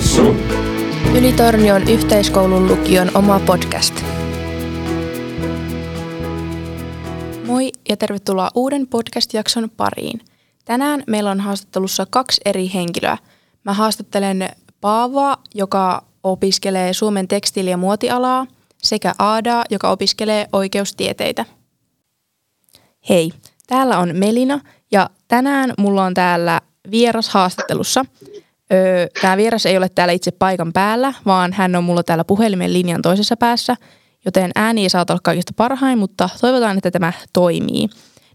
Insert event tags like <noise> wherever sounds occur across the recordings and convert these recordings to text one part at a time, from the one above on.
Kutsu. Ylitornion yhteiskoulun lukion oma podcast. Moi ja tervetuloa uuden podcast-jakson pariin. Tänään meillä on haastattelussa kaksi eri henkilöä. Mä haastattelen Paavoa, joka opiskelee Suomen tekstiili- ja muotialaa, sekä Aadaa, joka opiskelee oikeustieteitä. Hei, täällä on Melina ja tänään mulla on täällä vieras haastattelussa. Öö, Tämä vieras ei ole täällä itse paikan päällä, vaan hän on mulla täällä puhelimen linjan toisessa päässä, joten ääni ei saa olla kaikista parhain, mutta toivotaan, että tämä toimii.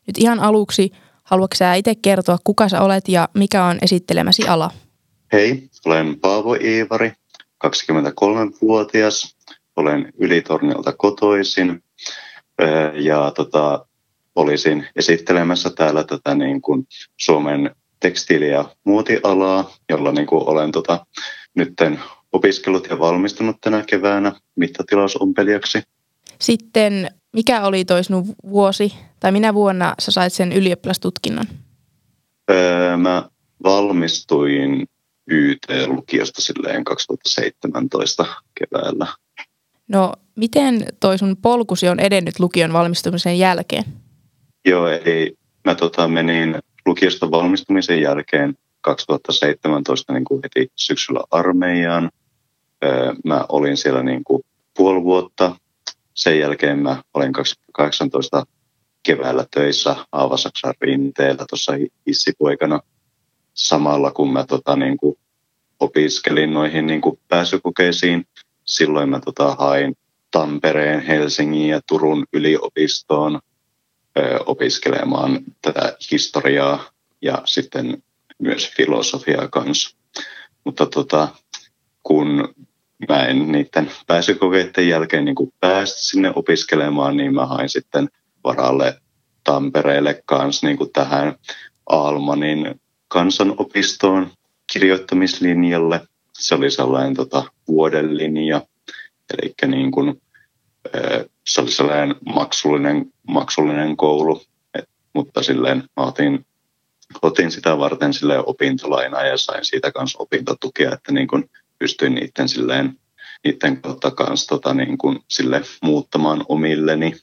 Nyt ihan aluksi, haluatko sä itse kertoa, kuka sä olet ja mikä on esittelemäsi ala? Hei, olen Paavo Iivari, 23-vuotias. Olen Ylitorniolta kotoisin ja tota, olisin esittelemässä täällä tätä niin kuin Suomen tekstiili- ja muotialaa, jolla niin kuin olen tota, nytten opiskellut ja valmistunut tänä keväänä mittatilausompelijaksi. Sitten mikä oli toi sinun vuosi, tai minä vuonna sä sait sen ylioppilastutkinnon? Öö, mä valmistuin YT-lukiosta silleen 2017 keväällä. No, miten toi sun polkusi on edennyt lukion valmistumisen jälkeen? Joo, eli mä tota, menin lukiosta valmistumisen jälkeen 2017 niin kuin heti syksyllä armeijaan. Mä olin siellä niin kuin puoli vuotta. Sen jälkeen mä olin 2018 keväällä töissä Aavasaksan rinteellä tuossa hissipoikana samalla kun mä tota, niin kuin opiskelin noihin niin kuin pääsykokeisiin. Silloin mä tota, hain Tampereen, Helsingin ja Turun yliopistoon opiskelemaan tätä historiaa ja sitten myös filosofiaa kanssa. Mutta tota, kun mä en niiden pääsykokeiden jälkeen niin päästä sinne opiskelemaan, niin mä hain sitten varalle Tampereelle kanssa niin kuin tähän Almanin kansanopistoon kirjoittamislinjalle. Se oli sellainen tota, vuoden linja, eli niin kuin, se oli sellainen maksullinen, maksullinen koulu, et, mutta silleen otin, otin sitä varten silleen opintolainaa ja sain siitä kanssa opintotukea, että niin kuin pystyin niiden silleen niiden kautta kanssa tota, niin kuin, sille muuttamaan omilleni.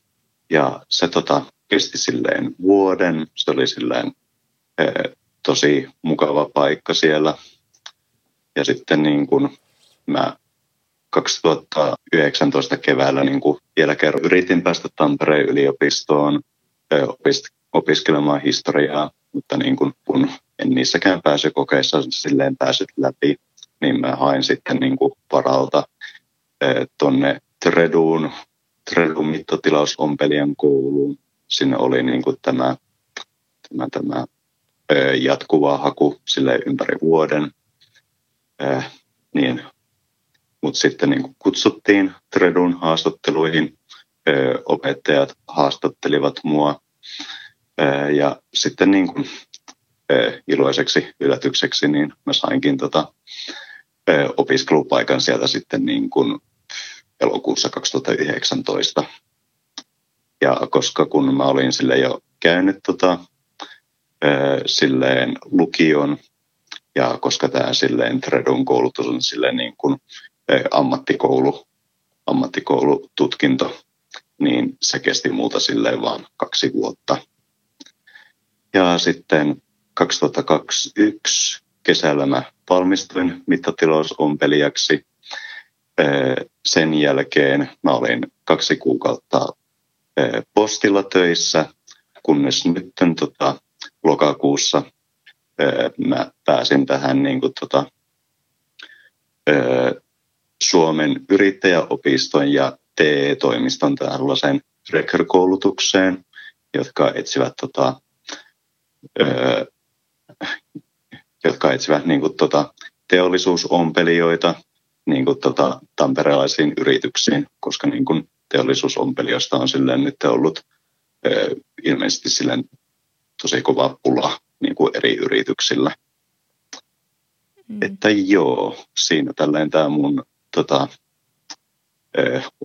Ja se tota, kesti silleen vuoden. Se oli silleen e, tosi mukava paikka siellä. Ja sitten niin kuin mä 2019 keväällä niin kuin vielä kerran yritin päästä Tampereen yliopistoon opist- opiskelemaan historiaa, mutta niin kuin, kun en niissäkään pääsykokeissa silleen päässyt läpi, niin mä hain sitten niin kuin varalta tuonne Treduun, Tredun mittatilaus-ompelijan kouluun. Sinne oli niin kuin tämä, tämä, tämä jatkuva haku sille ympäri vuoden. niin, Mutta sitten niin kuin kutsuttiin Tredun haastatteluihin. opettajat haastattelivat mua. ja sitten niin kuin, iloiseksi yllätykseksi niin mä sainkin tota, opiskelupaikan sieltä sitten niin kuin elokuussa 2019. Ja koska kun mä olin sille jo käynyt tota, silleen lukion ja koska tämä silleen Tredun koulutus on silleen niin kuin ammattikoulu, ammattikoulututkinto, niin se kesti multa silleen vaan kaksi vuotta. Ja sitten 2021 kesällä mä valmistuin mittatilausompelijaksi. Sen jälkeen mä olin kaksi kuukautta postilla töissä, kunnes nyt tota, lokakuussa mä pääsin tähän niin kuin, tota, Suomen yrittäjäopiston ja TE-toimiston tällaiseen rekrykoulutukseen, jotka etsivät, tota, jotka etsivät niin kuin, tota, teollisuusompelijoita niin kuin, tota, tamperelaisiin yrityksiin, koska niin kuin, teollisuusompelijoista on silleen nyt ollut ö, ilmeisesti silleen tosi kova pula niin kuin eri yrityksillä. Mm. Että joo, siinä tälleen tämä mun tota,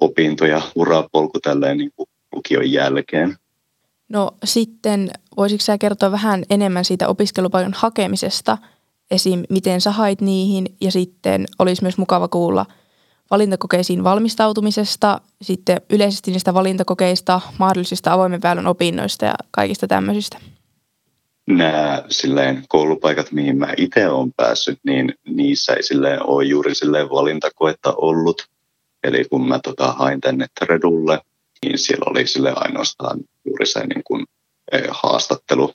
opinto- ja urapolku tälleen niin kuin lukion jälkeen. No sitten voisitko sä kertoa vähän enemmän siitä opiskelupaikan hakemisesta, esim. miten sä hait niihin ja sitten olisi myös mukava kuulla valintakokeisiin valmistautumisesta, sitten yleisesti niistä valintakokeista, mahdollisista avoimen väylän opinnoista ja kaikista tämmöisistä. Nämä silleen, koulupaikat, mihin mä itse olen päässyt, niin niissä ei silleen ole juuri silleen valintakoetta ollut. Eli kun mä tota, hain tänne Tredulle, niin siellä oli sille ainoastaan juuri se niin kuin, eh, haastattelu,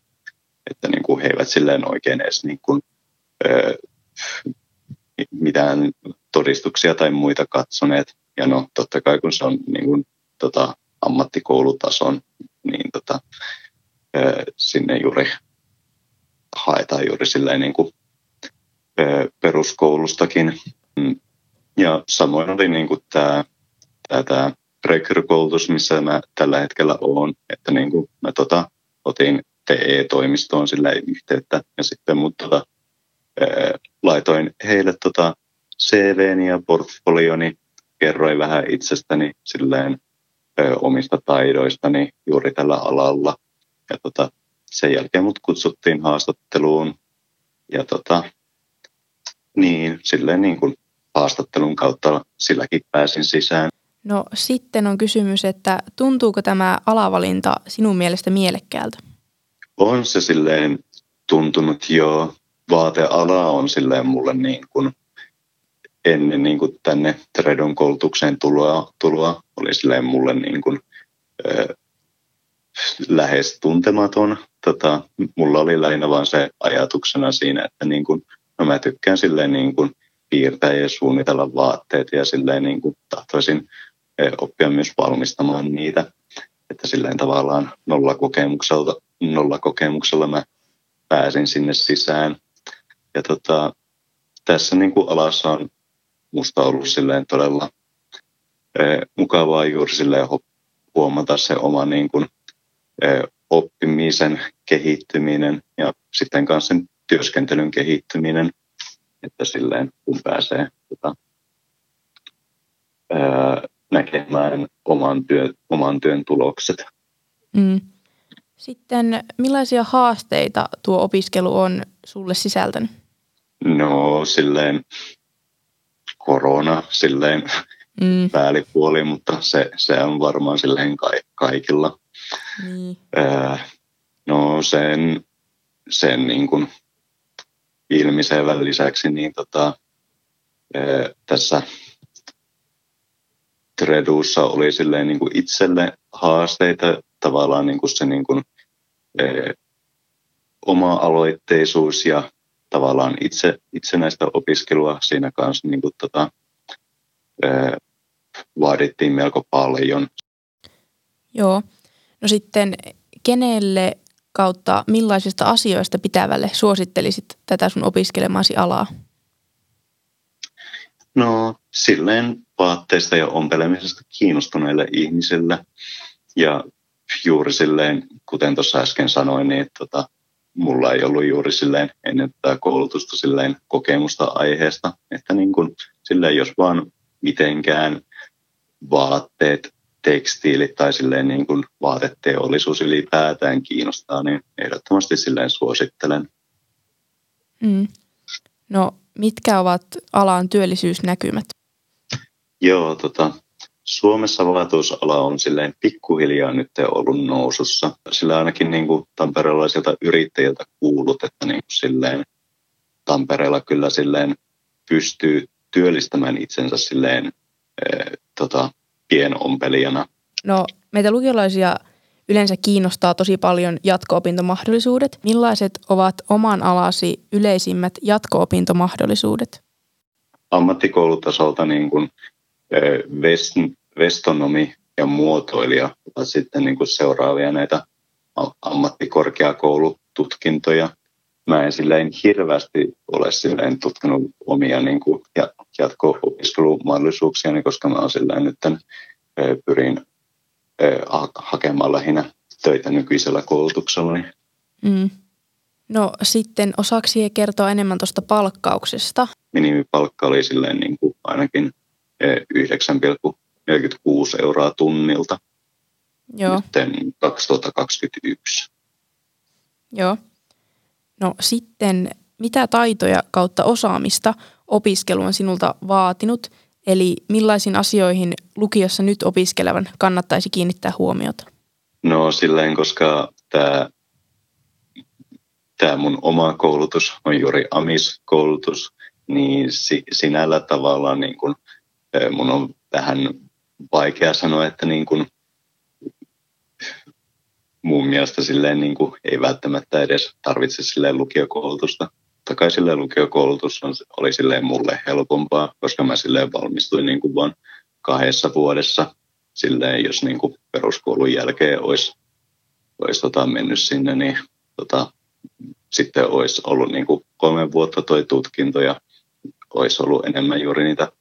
että niin kuin he eivät silleen oikein edes niin kuin, eh, mitään todistuksia tai muita katsoneet. Ja no totta kai kun se on niin kuin, tota, ammattikoulutason, niin tota, eh, sinne juuri haetaan juuri silleen niin kuin, peruskoulustakin. Ja samoin oli niin kuin tämä, tämä, tämä rekrykoulutus, missä mä tällä hetkellä olen, että niin kuin mä tota, otin TE-toimistoon sillä yhteyttä. Ja sitten mut tota, ää, laitoin heille tota CVni ja portfolioni, kerroin vähän itsestäni silleen ää, omista taidoistani juuri tällä alalla. Ja tota, sen jälkeen mut kutsuttiin haastatteluun ja tota, niin, silleen niin kuin haastattelun kautta silläkin pääsin sisään. No sitten on kysymys, että tuntuuko tämä alavalinta sinun mielestä mielekkäältä? On se silleen tuntunut jo. Vaateala on silleen mulle niin kuin ennen niin kuin tänne Tredon koulutukseen tuloa, tuloa oli silleen mulle niin kuin, ö, lähes tuntematon. Tota, mulla oli lähinnä vaan se ajatuksena siinä, että niin kuin, no mä tykkään silleen niin kuin piirtää ja suunnitella vaatteet ja silleen niin kuin tahtoisin oppia myös valmistamaan niitä. Että silleen tavallaan nollakokemuksella, nollakokemuksella mä pääsin sinne sisään. Ja tota, tässä niin kuin alassa on musta ollut silleen todella e, mukavaa juuri silleen huomata se oma niin kuin, oppimisen kehittyminen ja sitten kanssa sen työskentelyn kehittyminen, että silleen kun pääsee tota, ää, näkemään oman, työ, oman työn tulokset. Mm. Sitten millaisia haasteita tuo opiskelu on sulle sisältänyt? No silleen korona silleen mm. päällipuoli, mutta se, se on varmaan silleen ka- kaikilla. Mm. Öö, no sen, sen niin kuin ilmiselvän lisäksi niin tota, öö, tässä Tredussa oli silleen niin kuin itselle haasteita, tavallaan niin kuin se niin kuin, e, oma aloitteisuus ja tavallaan itse, itsenäistä opiskelua siinä kanssa niin kuin, tota, vaadittiin melko paljon. Joo. No sitten kenelle kautta millaisista asioista pitävälle suosittelisit tätä sun opiskelemaasi alaa? No silleen vaatteista ja ompelemisesta kiinnostuneille ihmisille. Ja juuri silleen, kuten tuossa äsken sanoin, niin tota, mulla ei ollut juuri silleen ennen tätä koulutusta silleen kokemusta aiheesta, että niin kun, silleen jos vaan mitenkään vaatteet, tekstiilit tai silleen niin kuin vaateteollisuus ylipäätään kiinnostaa, niin ehdottomasti silleen suosittelen. Mm. No mitkä ovat alan työllisyysnäkymät? Joo, tota, Suomessa vaatuusala on silleen pikkuhiljaa nyt ollut nousussa. Sillä ainakin niin kuin tamperelaisilta yrittäjiltä kuulut, että niin kuin silleen Tampereella kyllä silleen pystyy työllistämään itsensä silleen e, tota, pienompelijana. No meitä lukiolaisia yleensä kiinnostaa tosi paljon jatko-opintomahdollisuudet. Millaiset ovat oman alasi yleisimmät jatko-opintomahdollisuudet? Ammattikoulutasolta niin kuin vest, vestonomi ja muotoilija ovat sitten niin kuin seuraavia näitä ammattikorkeakoulututkintoja. Mä en silleen hirveästi ole silleen tutkinut omia niin kuin jatko-opiskelumahdollisuuksia, koska mä silleen nyt pyrin hakemaan lähinnä töitä nykyisellä koulutuksella. Mm. No sitten osaksi kertoa enemmän tuosta palkkauksesta? Minimipalkka oli silleen niin kuin ainakin 9,46 euroa tunnilta. Joo. Nyt 2021. Joo. No sitten, mitä taitoja kautta osaamista opiskelu on sinulta vaatinut, eli millaisiin asioihin lukiossa nyt opiskelevan kannattaisi kiinnittää huomiota? No silleen, koska tämä tämä mun oma koulutus on juuri AMIS-koulutus, niin si, sinällä tavalla niin kun, mun on vähän vaikea sanoa, että niin kun, mun mielestä silleen niin kuin, ei välttämättä edes tarvitse silleen lukiokoulutusta. Totta kai silleen lukiokoulutus on, oli silleen mulle helpompaa, koska mä silleen valmistuin niin kuin vaan kahdessa vuodessa. Silleen, jos niin kuin peruskoulun jälkeen olisi, olisi tota, mennyt sinne, niin tota, sitten olisi ollut niin kuin kolme vuotta toi tutkinto ja olisi ollut enemmän juuri niitä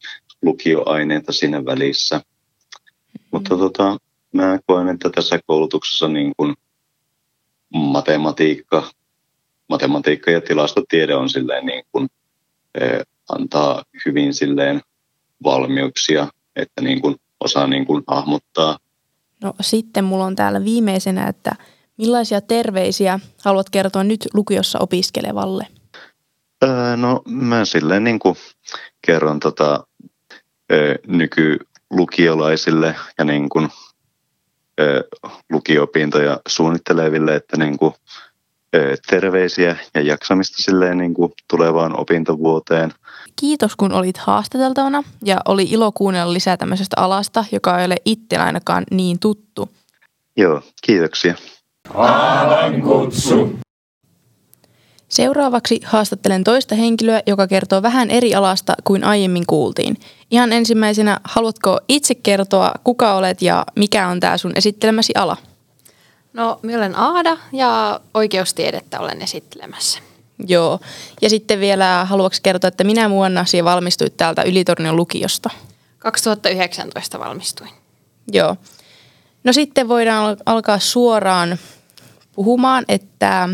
lukioaineita siinä välissä. Mm. Mutta tota, mä koen, että tässä koulutuksessa niin kuin matematiikka, matematiikka ja tilastotiede on silleen niin kuin, eh, antaa hyvin silleen valmiuksia, että niin kuin osaa niin kuin hahmottaa. No sitten mulla on täällä viimeisenä, että millaisia terveisiä haluat kertoa nyt lukiossa opiskelevalle? Öö, no mä silleen niin kuin kerron tota, nykylukiolaisille ja niin kuin lukiopintoja suunnitteleville, että niin kuin, terveisiä ja jaksamista silleen niin kuin tulevaan opintovuoteen. Kiitos kun olit haastateltavana ja oli ilo kuunnella lisää tämmöisestä alasta, joka ei ole itse ainakaan niin tuttu. Joo, kiitoksia. Aavan kutsu. Seuraavaksi haastattelen toista henkilöä, joka kertoo vähän eri alasta kuin aiemmin kuultiin. Ihan ensimmäisenä, haluatko itse kertoa, kuka olet ja mikä on tämä sun esittelemäsi ala? No, minä olen Aada ja oikeustiedettä olen esittelemässä. Joo. Ja sitten vielä haluatko kertoa, että minä vuonna sinä valmistuit täältä Ylitornion lukiosta? 2019 valmistuin. Joo. No sitten voidaan alkaa suoraan puhumaan, että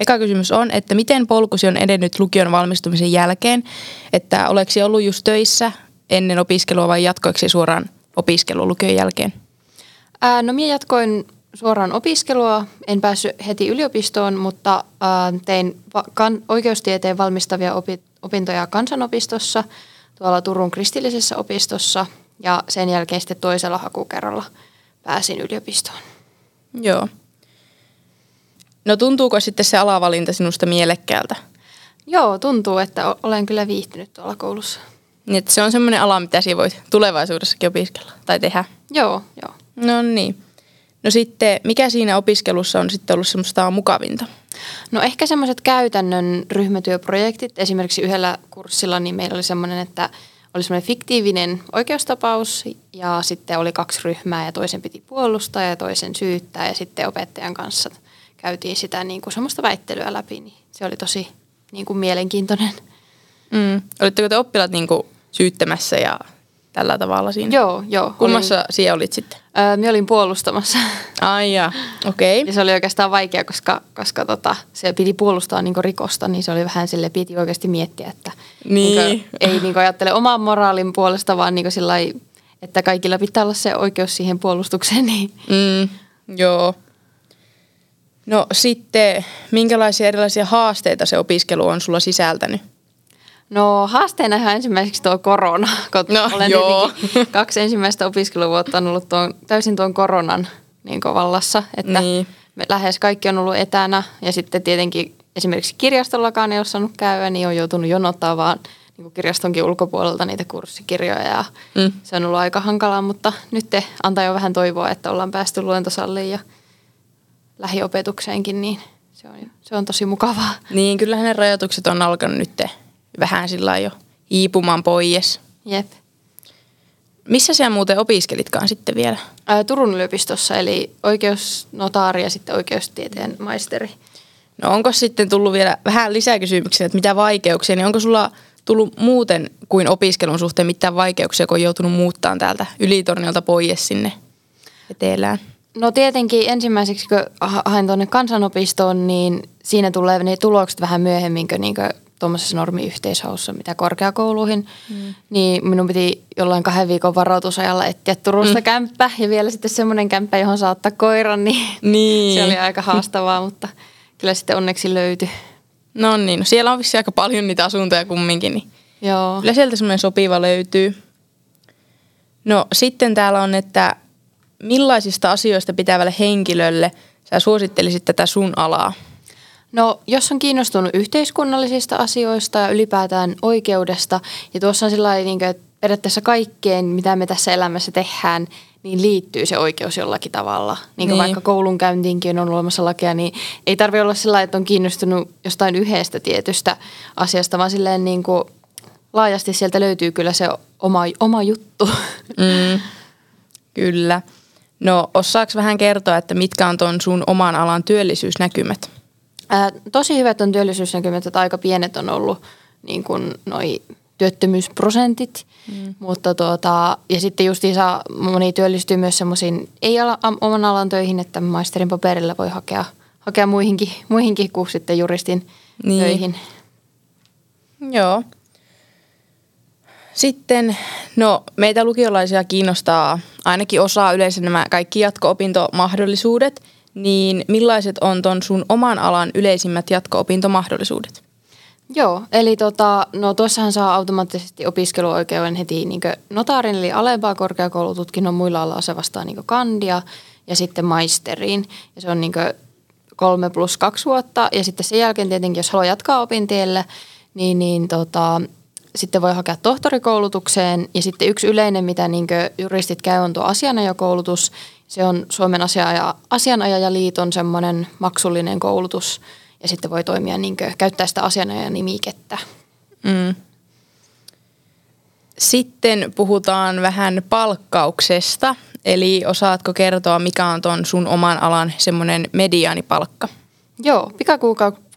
eka kysymys on, että miten polkusi on edennyt lukion valmistumisen jälkeen, että oleksi ollut just töissä ennen opiskelua vai jatkoiksi suoraan opiskelua lukion jälkeen? Ää, no minä jatkoin suoraan opiskelua, en päässyt heti yliopistoon, mutta ää, tein va- kan- oikeustieteen valmistavia opi- opintoja kansanopistossa, tuolla Turun kristillisessä opistossa ja sen jälkeen sitten toisella hakukerralla pääsin yliopistoon. Joo. No tuntuuko sitten se alavalinta sinusta mielekkäältä? Joo, tuntuu, että olen kyllä viihtynyt tuolla koulussa. Niin, että se on semmoinen ala, mitä sinä voit tulevaisuudessakin opiskella tai tehdä. Joo, joo. No niin. No sitten, mikä siinä opiskelussa on sitten ollut semmoista mukavinta? No ehkä semmoiset käytännön ryhmätyöprojektit. Esimerkiksi yhdellä kurssilla niin meillä oli semmoinen, että oli semmoinen fiktiivinen oikeustapaus ja sitten oli kaksi ryhmää ja toisen piti puolustaa ja toisen syyttää ja sitten opettajan kanssa käytiin sitä niin kuin semmoista väittelyä läpi. Niin se oli tosi niin kuin mielenkiintoinen. Mm. Olitteko te oppilaat niin kuin syyttämässä ja tällä tavalla siinä? Joo, joo. Kummassa olin, siellä olit sitten? Öö, minä olin puolustamassa. Ai ja, okei. Okay. Se oli oikeastaan vaikea, koska, koska tota, se piti puolustaa niin rikosta, niin se oli vähän sille piti oikeasti miettiä, että niin. niin kuin, ei niin kuin ajattele oman moraalin puolesta, vaan niin sillä että kaikilla pitää olla se oikeus siihen puolustukseen. Niin. Mm, joo. No sitten, minkälaisia erilaisia haasteita se opiskelu on sulla sisältänyt? No haasteena ihan ensimmäiseksi tuo korona, kun no, olen joo. kaksi ensimmäistä opiskeluvuotta on ollut tuon, täysin tuon koronan niin vallassa, että niin. me lähes kaikki on ollut etänä ja sitten tietenkin esimerkiksi kirjastollakaan ei ole saanut käydä, niin on joutunut jonottaa vaan niin kuin kirjastonkin ulkopuolelta niitä kurssikirjoja ja mm. se on ollut aika hankalaa, mutta nyt te antaa jo vähän toivoa, että ollaan päästy luentosalliin ja lähiopetukseenkin, niin se on, se on tosi mukavaa. Niin, kyllähän ne rajoitukset on alkanut nyt vähän sillä jo hiipumaan pois. Jep. Missä siellä muuten opiskelitkaan sitten vielä? Ää, Turun yliopistossa, eli oikeusnotaari ja sitten oikeustieteen maisteri. No onko sitten tullut vielä vähän lisää kysymyksiä, että mitä vaikeuksia, niin onko sulla tullut muuten kuin opiskelun suhteen mitään vaikeuksia, kun on joutunut muuttaa täältä ylitorniolta pois sinne etelään? No tietenkin ensimmäiseksi, kun hain tuonne kansanopistoon, niin siinä tulee ne tulokset vähän myöhemmin kuin, niin kuin tuommoisessa normiyhteishaussa, mitä korkeakouluihin, mm. niin minun piti jollain kahden viikon varoitusajalla etsiä Turusta mm. kämppä ja vielä sitten semmoinen kämppä, johon saattaa koiran, niin, niin. se oli aika haastavaa, mutta kyllä sitten onneksi löytyi. No niin, no siellä on vissi aika paljon niitä asuntoja kumminkin, niin Joo. kyllä sieltä semmoinen sopiva löytyy. No sitten täällä on, että millaisista asioista pitävälle henkilölle sä suosittelisit tätä sun alaa? No, jos on kiinnostunut yhteiskunnallisista asioista ja ylipäätään oikeudesta, ja tuossa on sellainen, niin kuin, että periaatteessa kaikkeen, mitä me tässä elämässä tehdään, niin liittyy se oikeus jollakin tavalla. Niin kuin niin. vaikka koulunkäyntiinkin on olemassa lakia, niin ei tarvitse olla sellainen, että on kiinnostunut jostain yhdestä tietystä asiasta, vaan silleen niin kuin laajasti sieltä löytyy kyllä se oma, oma juttu. Mm, kyllä. No osaako vähän kertoa, että mitkä on tuon sun oman alan työllisyysnäkymät? Ää, tosi hyvät on työllisyysnäkymät, että aika pienet on ollut niin kuin noi työttömyysprosentit, mm. mutta tuota, ja sitten justiinsa moni työllistyy myös semmoisiin ei ala, oman alan töihin, että maisterin paperilla voi hakea, hakea muihinkin, muihinkin kuin sitten juristin niin. töihin. Joo. Sitten, no meitä lukiolaisia kiinnostaa ainakin osaa yleensä nämä kaikki jatko-opintomahdollisuudet, niin millaiset on ton sun oman alan yleisimmät jatko-opintomahdollisuudet? Joo, eli tota, no tuossahan saa automaattisesti opiskeluoikeuden heti niin notaarin eli alempaa korkeakoulututkinnon muilla alalla se vastaa niin kandia ja sitten maisteriin. Ja se on niin kolme plus kaksi vuotta ja sitten sen jälkeen tietenkin, jos haluaa jatkaa opintielle, niin, niin tota, sitten voi hakea tohtorikoulutukseen ja sitten yksi yleinen, mitä niin juristit käy, on tuo asianajokoulutus. Se on Suomen asianaja, asianajajaliiton semmoinen maksullinen koulutus ja sitten voi toimia niin kuin, käyttää sitä asianajajan nimikettä. Mm. Sitten puhutaan vähän palkkauksesta. Eli osaatko kertoa, mikä on tuon sun oman alan semmoinen mediaanipalkka? Joo,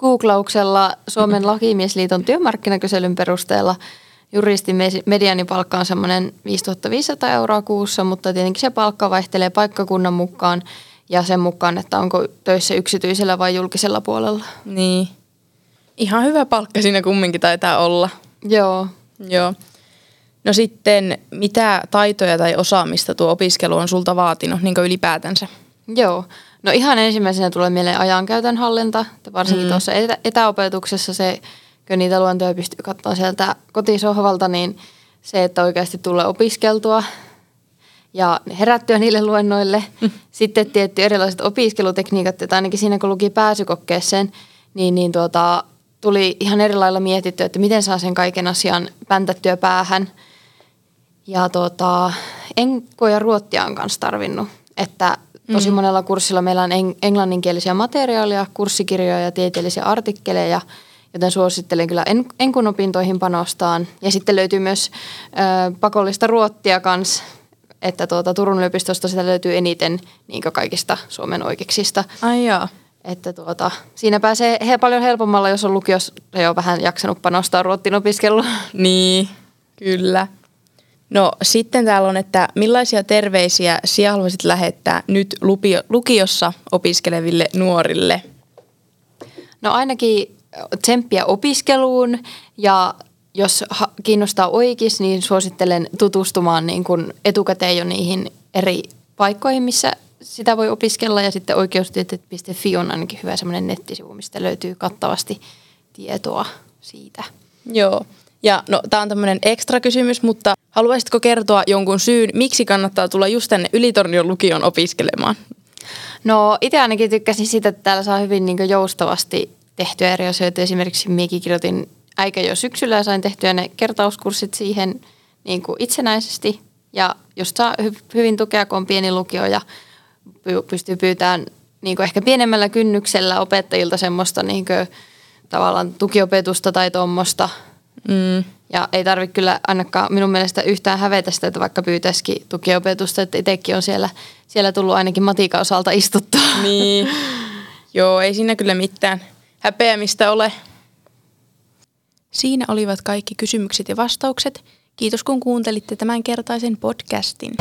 pikakuuklauksella Suomen <laughs> lakimiesliiton työmarkkinakyselyn perusteella juristin mediaanipalkka on semmoinen 5500 euroa kuussa, mutta tietenkin se palkka vaihtelee paikkakunnan mukaan ja sen mukaan, että onko töissä yksityisellä vai julkisella puolella. Niin. Ihan hyvä palkka siinä kumminkin taitaa olla. Joo. Joo. No sitten, mitä taitoja tai osaamista tuo opiskelu on sulta vaatinut niin ylipäätänsä? Joo. No ihan ensimmäisenä tulee mieleen ajankäytön hallinta. Varsinkin mm. tuossa etä- etäopetuksessa se, kun niitä luentoja pystyy katsomaan sieltä kotisohvalta, niin se, että oikeasti tulee opiskeltua ja herättyä niille luennoille. Mm. Sitten tietty erilaiset opiskelutekniikat, että ainakin siinä kun luki pääsykokkeeseen, niin, niin tuota, tuli ihan eri lailla mietitty, että miten saa sen kaiken asian päntättyä päähän. Ja tuota, enkoja ruottia on kanssa tarvinnut, että tosi mm. monella kurssilla meillä on englanninkielisiä materiaaleja, kurssikirjoja ja tieteellisiä artikkeleja, joten suosittelen kyllä en, enkun opintoihin panostaan. Ja sitten löytyy myös ö, pakollista ruottia kanssa että tuota, Turun yliopistosta sitä löytyy eniten niin kaikista Suomen oikeuksista. Ai jaa. Että tuota, siinä pääsee he paljon helpommalla, jos on lukiossa jo vähän jaksanut panostaa ruottin opiskelua. Niin, kyllä. No sitten täällä on, että millaisia terveisiä sinä haluaisit lähettää nyt lupio, lukiossa opiskeleville nuorille? No ainakin tsemppiä opiskeluun ja jos kiinnostaa oikeis, niin suosittelen tutustumaan niin kuin etukäteen jo niihin eri paikkoihin, missä sitä voi opiskella. Ja sitten oikeustieteet.fi on ainakin hyvä semmoinen nettisivu, mistä löytyy kattavasti tietoa siitä. Joo. Ja no, tämä on tämmöinen ekstra kysymys, mutta haluaisitko kertoa jonkun syyn, miksi kannattaa tulla just tänne Ylitornion lukion opiskelemaan? No itse ainakin tykkäsin siitä, että täällä saa hyvin niin joustavasti tehtyä eri asioita. Esimerkiksi minäkin kirjoitin äikä jo syksyllä ja sain tehtyä ne kertauskurssit siihen niin kuin itsenäisesti. Ja just saa hy- hyvin tukea, kun on pieni lukio ja pystyy pyytämään niin kuin ehkä pienemmällä kynnyksellä opettajilta semmoista niin kuin, tavallaan tukiopetusta tai tuommoista. Mm. Ja ei tarvitse kyllä ainakaan minun mielestä yhtään hävetä sitä, että vaikka pyytäisikin tukiopetusta, että itsekin on siellä, siellä tullut ainakin matikan osalta istuttua. Niin, <laughs> joo, ei siinä kyllä mitään häpeämistä ole. Siinä olivat kaikki kysymykset ja vastaukset. Kiitos kun kuuntelitte tämän kertaisen podcastin.